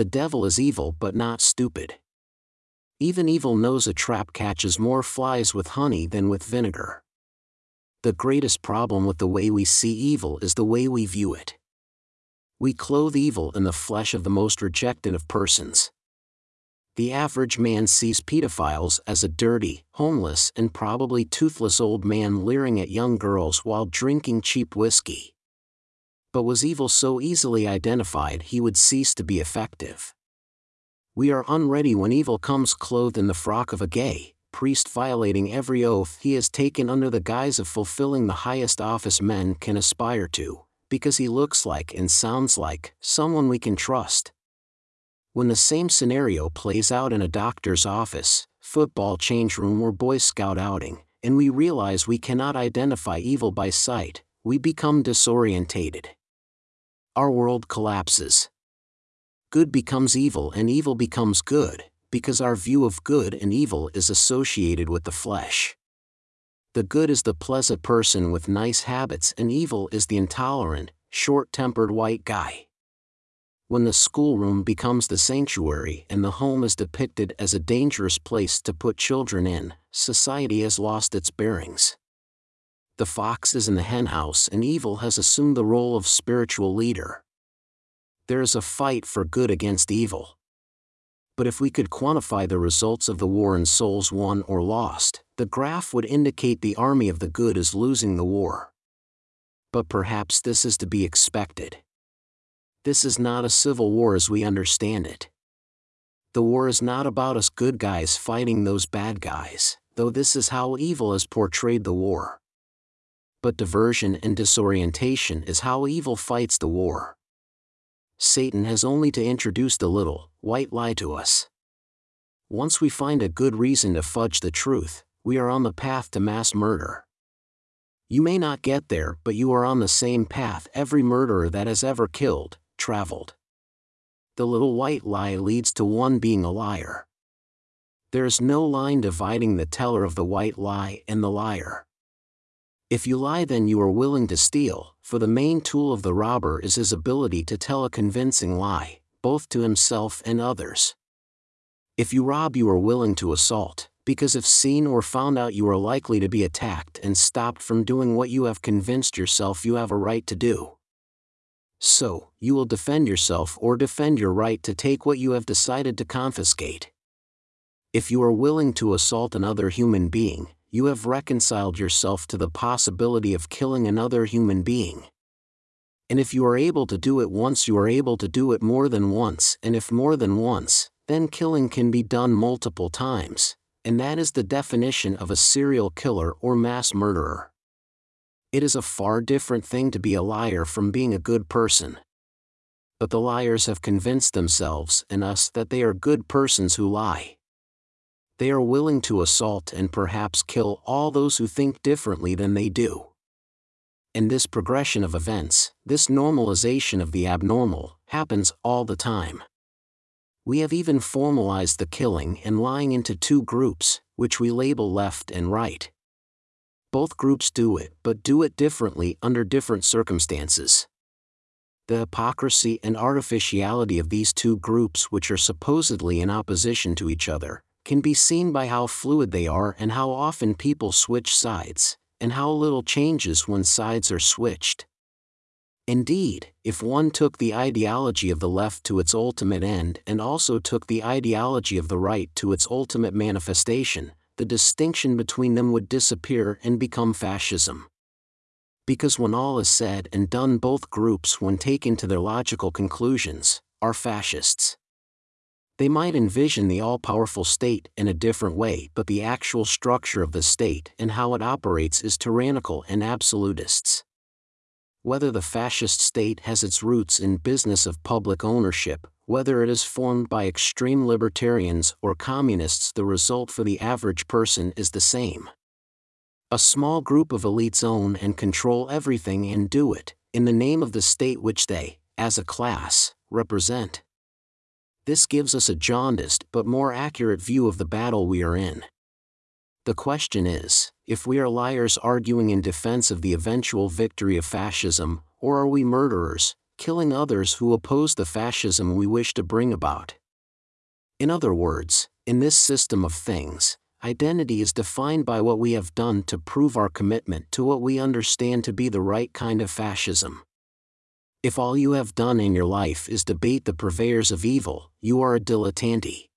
The devil is evil but not stupid. Even evil knows a trap catches more flies with honey than with vinegar. The greatest problem with the way we see evil is the way we view it. We clothe evil in the flesh of the most rejected of persons. The average man sees pedophiles as a dirty, homeless, and probably toothless old man leering at young girls while drinking cheap whiskey. But was evil so easily identified he would cease to be effective? We are unready when evil comes clothed in the frock of a gay, priest violating every oath he has taken under the guise of fulfilling the highest office men can aspire to because he looks like and sounds like someone we can trust. When the same scenario plays out in a doctor's office, football change room, or Boy Scout outing, and we realize we cannot identify evil by sight, we become disorientated. Our world collapses. Good becomes evil and evil becomes good, because our view of good and evil is associated with the flesh the good is the pleasant person with nice habits and evil is the intolerant, short-tempered white guy. When the schoolroom becomes the sanctuary and the home is depicted as a dangerous place to put children in, society has lost its bearings. The fox is in the henhouse and evil has assumed the role of spiritual leader. There is a fight for good against evil. But if we could quantify the results of the war in souls won or lost, the graph would indicate the army of the good is losing the war. But perhaps this is to be expected. This is not a civil war as we understand it. The war is not about us good guys fighting those bad guys, though this is how evil has portrayed the war. But diversion and disorientation is how evil fights the war. Satan has only to introduce the little, white lie to us. Once we find a good reason to fudge the truth, we are on the path to mass murder. You may not get there, but you are on the same path every murderer that has ever killed, traveled. The little white lie leads to one being a liar. There is no line dividing the teller of the white lie and the liar. If you lie, then you are willing to steal, for the main tool of the robber is his ability to tell a convincing lie, both to himself and others. If you rob, you are willing to assault because if seen or found out you are likely to be attacked and stopped from doing what you have convinced yourself you have a right to do. So, you will defend yourself or defend your right to take what you have decided to confiscate. If you are willing to assault another human being, you have reconciled yourself to the possibility of killing another human being. And if you are able to do it once, you are able to do it more than once, and if more than once, then killing can be done multiple times and that is the definition of a serial killer or mass murderer. It is a far different thing to be a liar from being a good person. But the liars have convinced themselves and us that they are good persons who lie. They are willing to assault and perhaps kill all those who think differently than they do. And this progression of events, this normalization of the abnormal, happens all the time. We have even formalized the killing and lying into two groups, which we label left and right. Both groups do it, but do it differently under different circumstances. The hypocrisy and artificiality of these two groups, which are supposedly in opposition to each other, can be seen by how fluid they are and how often people switch sides, and how little changes when sides are switched. Indeed, if one took the ideology of the left to its ultimate end and also took the ideology of the right to its ultimate manifestation, the distinction between them would disappear and become fascism. Because when all is said and done, both groups, when taken to their logical conclusions, are fascists. They might envision the all powerful state in a different way, but the actual structure of the state and how it operates is tyrannical and absolutists. Whether the fascist state has its roots in business of public ownership, whether it is formed by extreme libertarians or communists, the result for the average person is the same. A small group of elites own and control everything and do it, in the name of the state which they, as a class, represent. This gives us a jaundiced but more accurate view of the battle we are in. The question is if we are liars arguing in defense of the eventual victory of fascism, or are we murderers, killing others who oppose the fascism we wish to bring about. In other words, in this system of things, identity is defined by what we have done to prove our commitment to what we understand to be the right kind of fascism. If all you have done in your life is debate the purveyors of evil, you are a dilettante.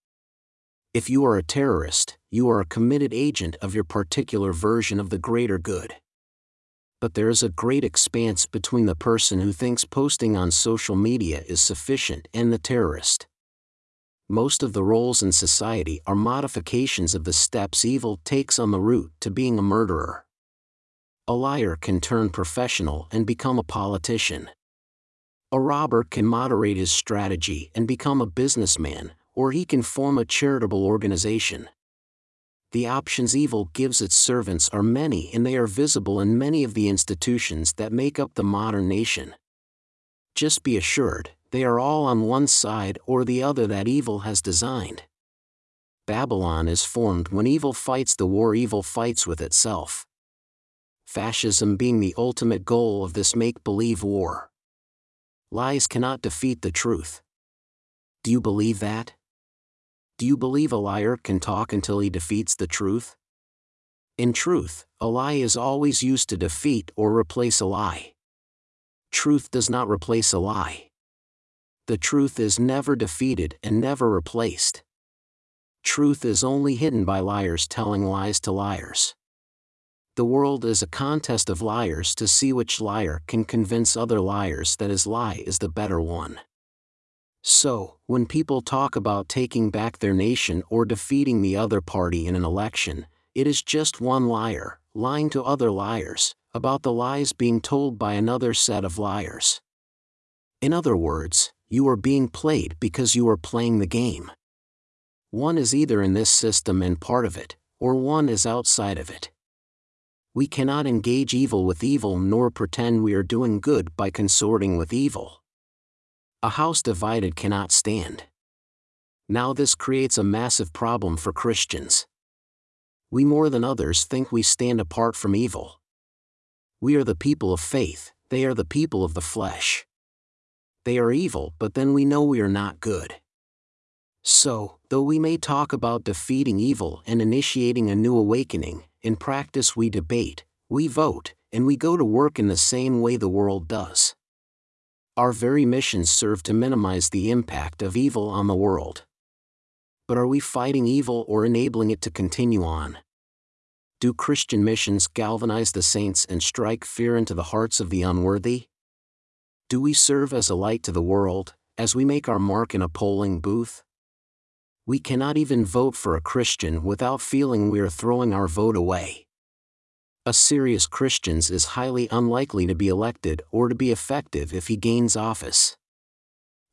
If you are a terrorist, you are a committed agent of your particular version of the greater good. But there is a great expanse between the person who thinks posting on social media is sufficient and the terrorist most of the roles in society are modifications of the steps evil takes on the route to being a murderer. A liar can turn professional and become a politician. A robber can moderate his strategy and become a businessman, or he can form a charitable organization. The options evil gives its servants are many and they are visible in many of the institutions that make up the modern nation. Just be assured, they are all on one side or the other that evil has designed. Babylon is formed when evil fights the war evil fights with itself. Fascism being the ultimate goal of this make believe war. Lies cannot defeat the truth. Do you believe that? Do you believe a liar can talk until he defeats the truth? In truth, a lie is always used to defeat or replace a lie. Truth does not replace a lie the truth is never defeated and never replaced. Truth is only hidden by liars telling lies to liars. The world is a contest of liars to see which liar can convince other liars that his lie is the better one. So, when people talk about taking back their nation or defeating the other party in an election, it is just one liar, lying to other liars, about the lies being told by another set of liars. In other words, you are being played because you are playing the game. One is either in this system and part of it, or one is outside of it. We cannot engage evil with evil nor pretend we are doing good by consorting with evil. A house divided cannot stand. Now, this creates a massive problem for Christians. We more than others think we stand apart from evil. We are the people of faith, they are the people of the flesh they are evil, but then we know we are not good. So, though we may talk about defeating evil and initiating a new awakening, in practice we debate, we vote, and we go to work in the same way the world does. Our very missions serve to minimize the impact of evil on the world. But are we fighting evil or enabling it to continue on? Do Christian missions galvanize the saints and strike fear into the hearts of the unworthy? Do we serve as a light to the world, as we make our mark in a polling booth? We cannot even vote for a Christian without feeling we are throwing our vote away. A serious Christian is highly unlikely to be elected or to be effective if he gains office.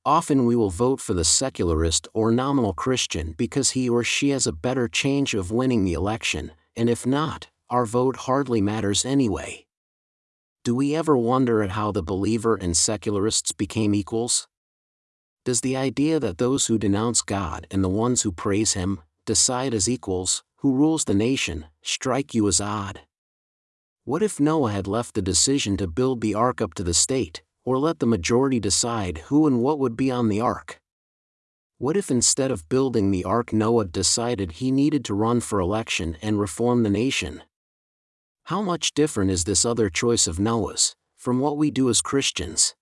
Often we will vote for the secularist or nominal Christian because he or she has a better chance of winning the election, and if not, our vote hardly matters anyway. Do we ever wonder at how the believer and secularists became equals? Does the idea that those who denounce God and the ones who praise Him decide as equals, who rules the nation, strike you as odd? What if Noah had left the decision to build the ark up to the state, or let the majority decide who and what would be on the ark? What if instead of building the ark, Noah decided he needed to run for election and reform the nation? How much different is this other choice of Noah's from what we do as Christians?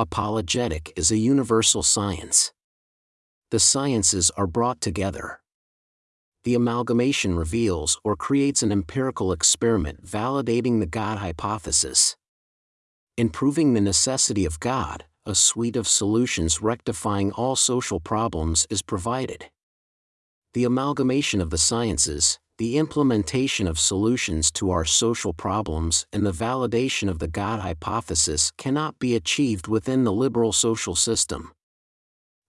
Apologetic is a universal science. The sciences are brought together. The amalgamation reveals or creates an empirical experiment validating the God hypothesis. In proving the necessity of God, a suite of solutions rectifying all social problems is provided. The amalgamation of the sciences, the implementation of solutions to our social problems and the validation of the God hypothesis cannot be achieved within the liberal social system.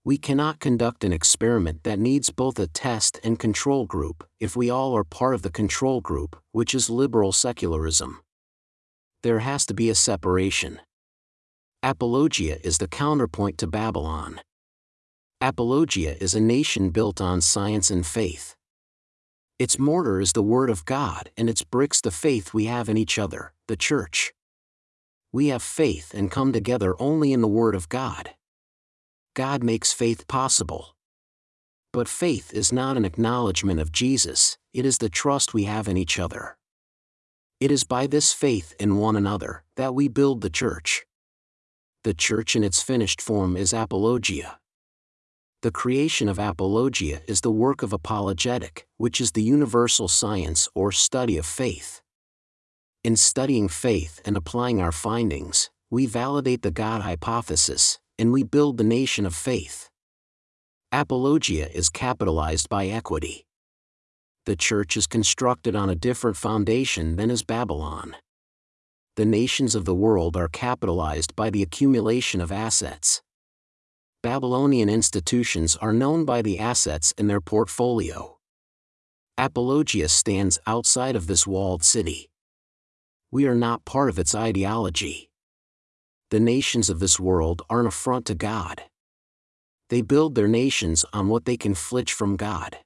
We cannot conduct an experiment that needs both a test and control group if we all are part of the control group, which is liberal secularism. There has to be a separation. Apologia is the counterpoint to Babylon. Apologia is a nation built on science and faith. Its mortar is the Word of God and its bricks the faith we have in each other, the Church. We have faith and come together only in the Word of God. God makes faith possible. But faith is not an acknowledgement of Jesus, it is the trust we have in each other. It is by this faith in one another that we build the church. The church in its finished form is apologia. The creation of apologia is the work of apologetic, which is the universal science or study of faith. In studying faith and applying our findings, we validate the God hypothesis, and we build the nation of faith. Apologia is capitalized by equity the church is constructed on a different foundation than is Babylon. The nations of the world are capitalized by the accumulation of assets. Babylonian institutions are known by the assets in their portfolio. Apologia stands outside of this walled city. We are not part of its ideology. The nations of this world are an affront to God. They build their nations on what they can flitch from God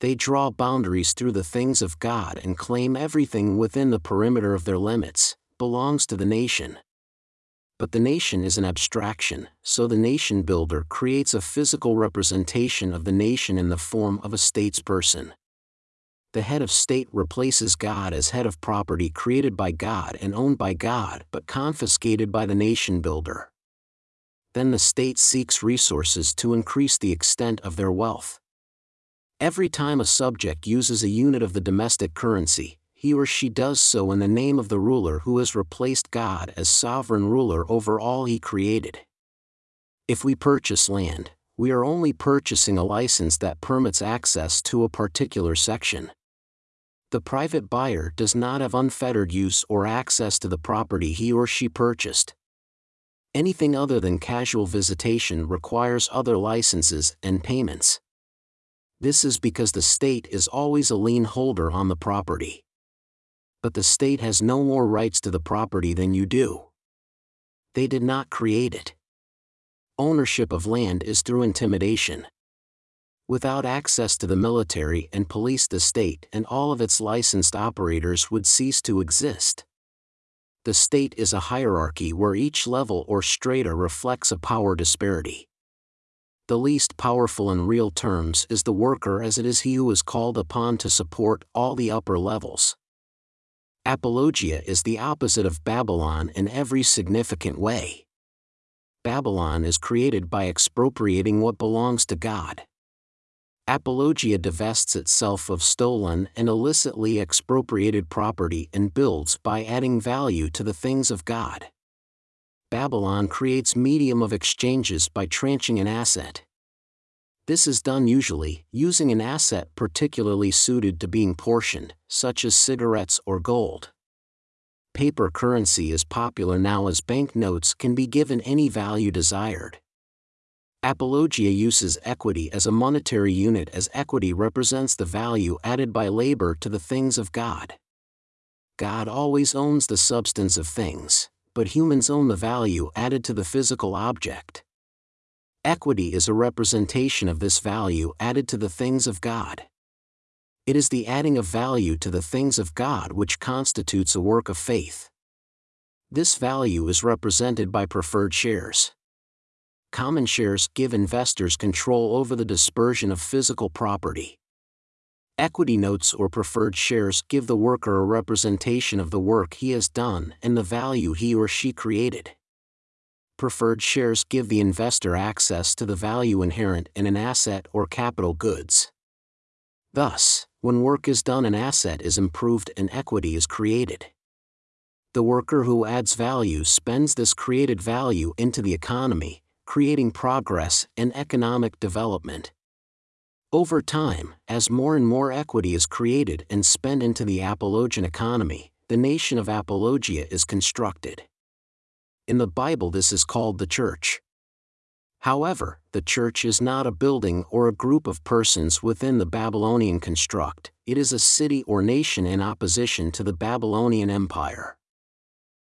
they draw boundaries through the things of God and claim everything within the perimeter of their limits belongs to the nation. But the nation is an abstraction, so the nation builder creates a physical representation of the nation in the form of a state's person. The head of state replaces God as head of property created by God and owned by God but confiscated by the nation builder. Then the state seeks resources to increase the extent of their wealth. Every time a subject uses a unit of the domestic currency, he or she does so in the name of the ruler who has replaced God as sovereign ruler over all he created. If we purchase land, we are only purchasing a license that permits access to a particular section. The private buyer does not have unfettered use or access to the property he or she purchased. Anything other than casual visitation requires other licenses and payments. This is because the state is always a lien holder on the property. But the state has no more rights to the property than you do. They did not create it. Ownership of land is through intimidation. Without access to the military and police, the state and all of its licensed operators would cease to exist. The state is a hierarchy where each level or strata reflects a power disparity the least powerful in real terms is the worker as it is he who is called upon to support all the upper levels. Apologia is the opposite of Babylon in every significant way. Babylon is created by expropriating what belongs to God. Apologia divests itself of stolen and illicitly expropriated property and builds by adding value to the things of God. Babylon creates medium of exchanges by tranching an asset. This is done usually using an asset particularly suited to being portioned, such as cigarettes or gold. Paper currency is popular now as banknotes can be given any value desired. Apologia uses equity as a monetary unit as equity represents the value added by labor to the things of God. God always owns the substance of things but humans own the value added to the physical object. Equity is a representation of this value added to the things of God. It is the adding of value to the things of God which constitutes a work of faith. This value is represented by preferred shares. Common shares give investors control over the dispersion of physical property. Equity notes or preferred shares give the worker a representation of the work he has done and the value he or she created. Preferred shares give the investor access to the value inherent in an asset or capital goods. Thus, when work is done, an asset is improved and equity is created. The worker who adds value spends this created value into the economy, creating progress and economic development. Over time, as more and more equity is created and spent into the Apologian economy, the nation of Apologia is constructed. In the Bible, this is called the church. However, the church is not a building or a group of persons within the Babylonian construct, it is a city or nation in opposition to the Babylonian Empire.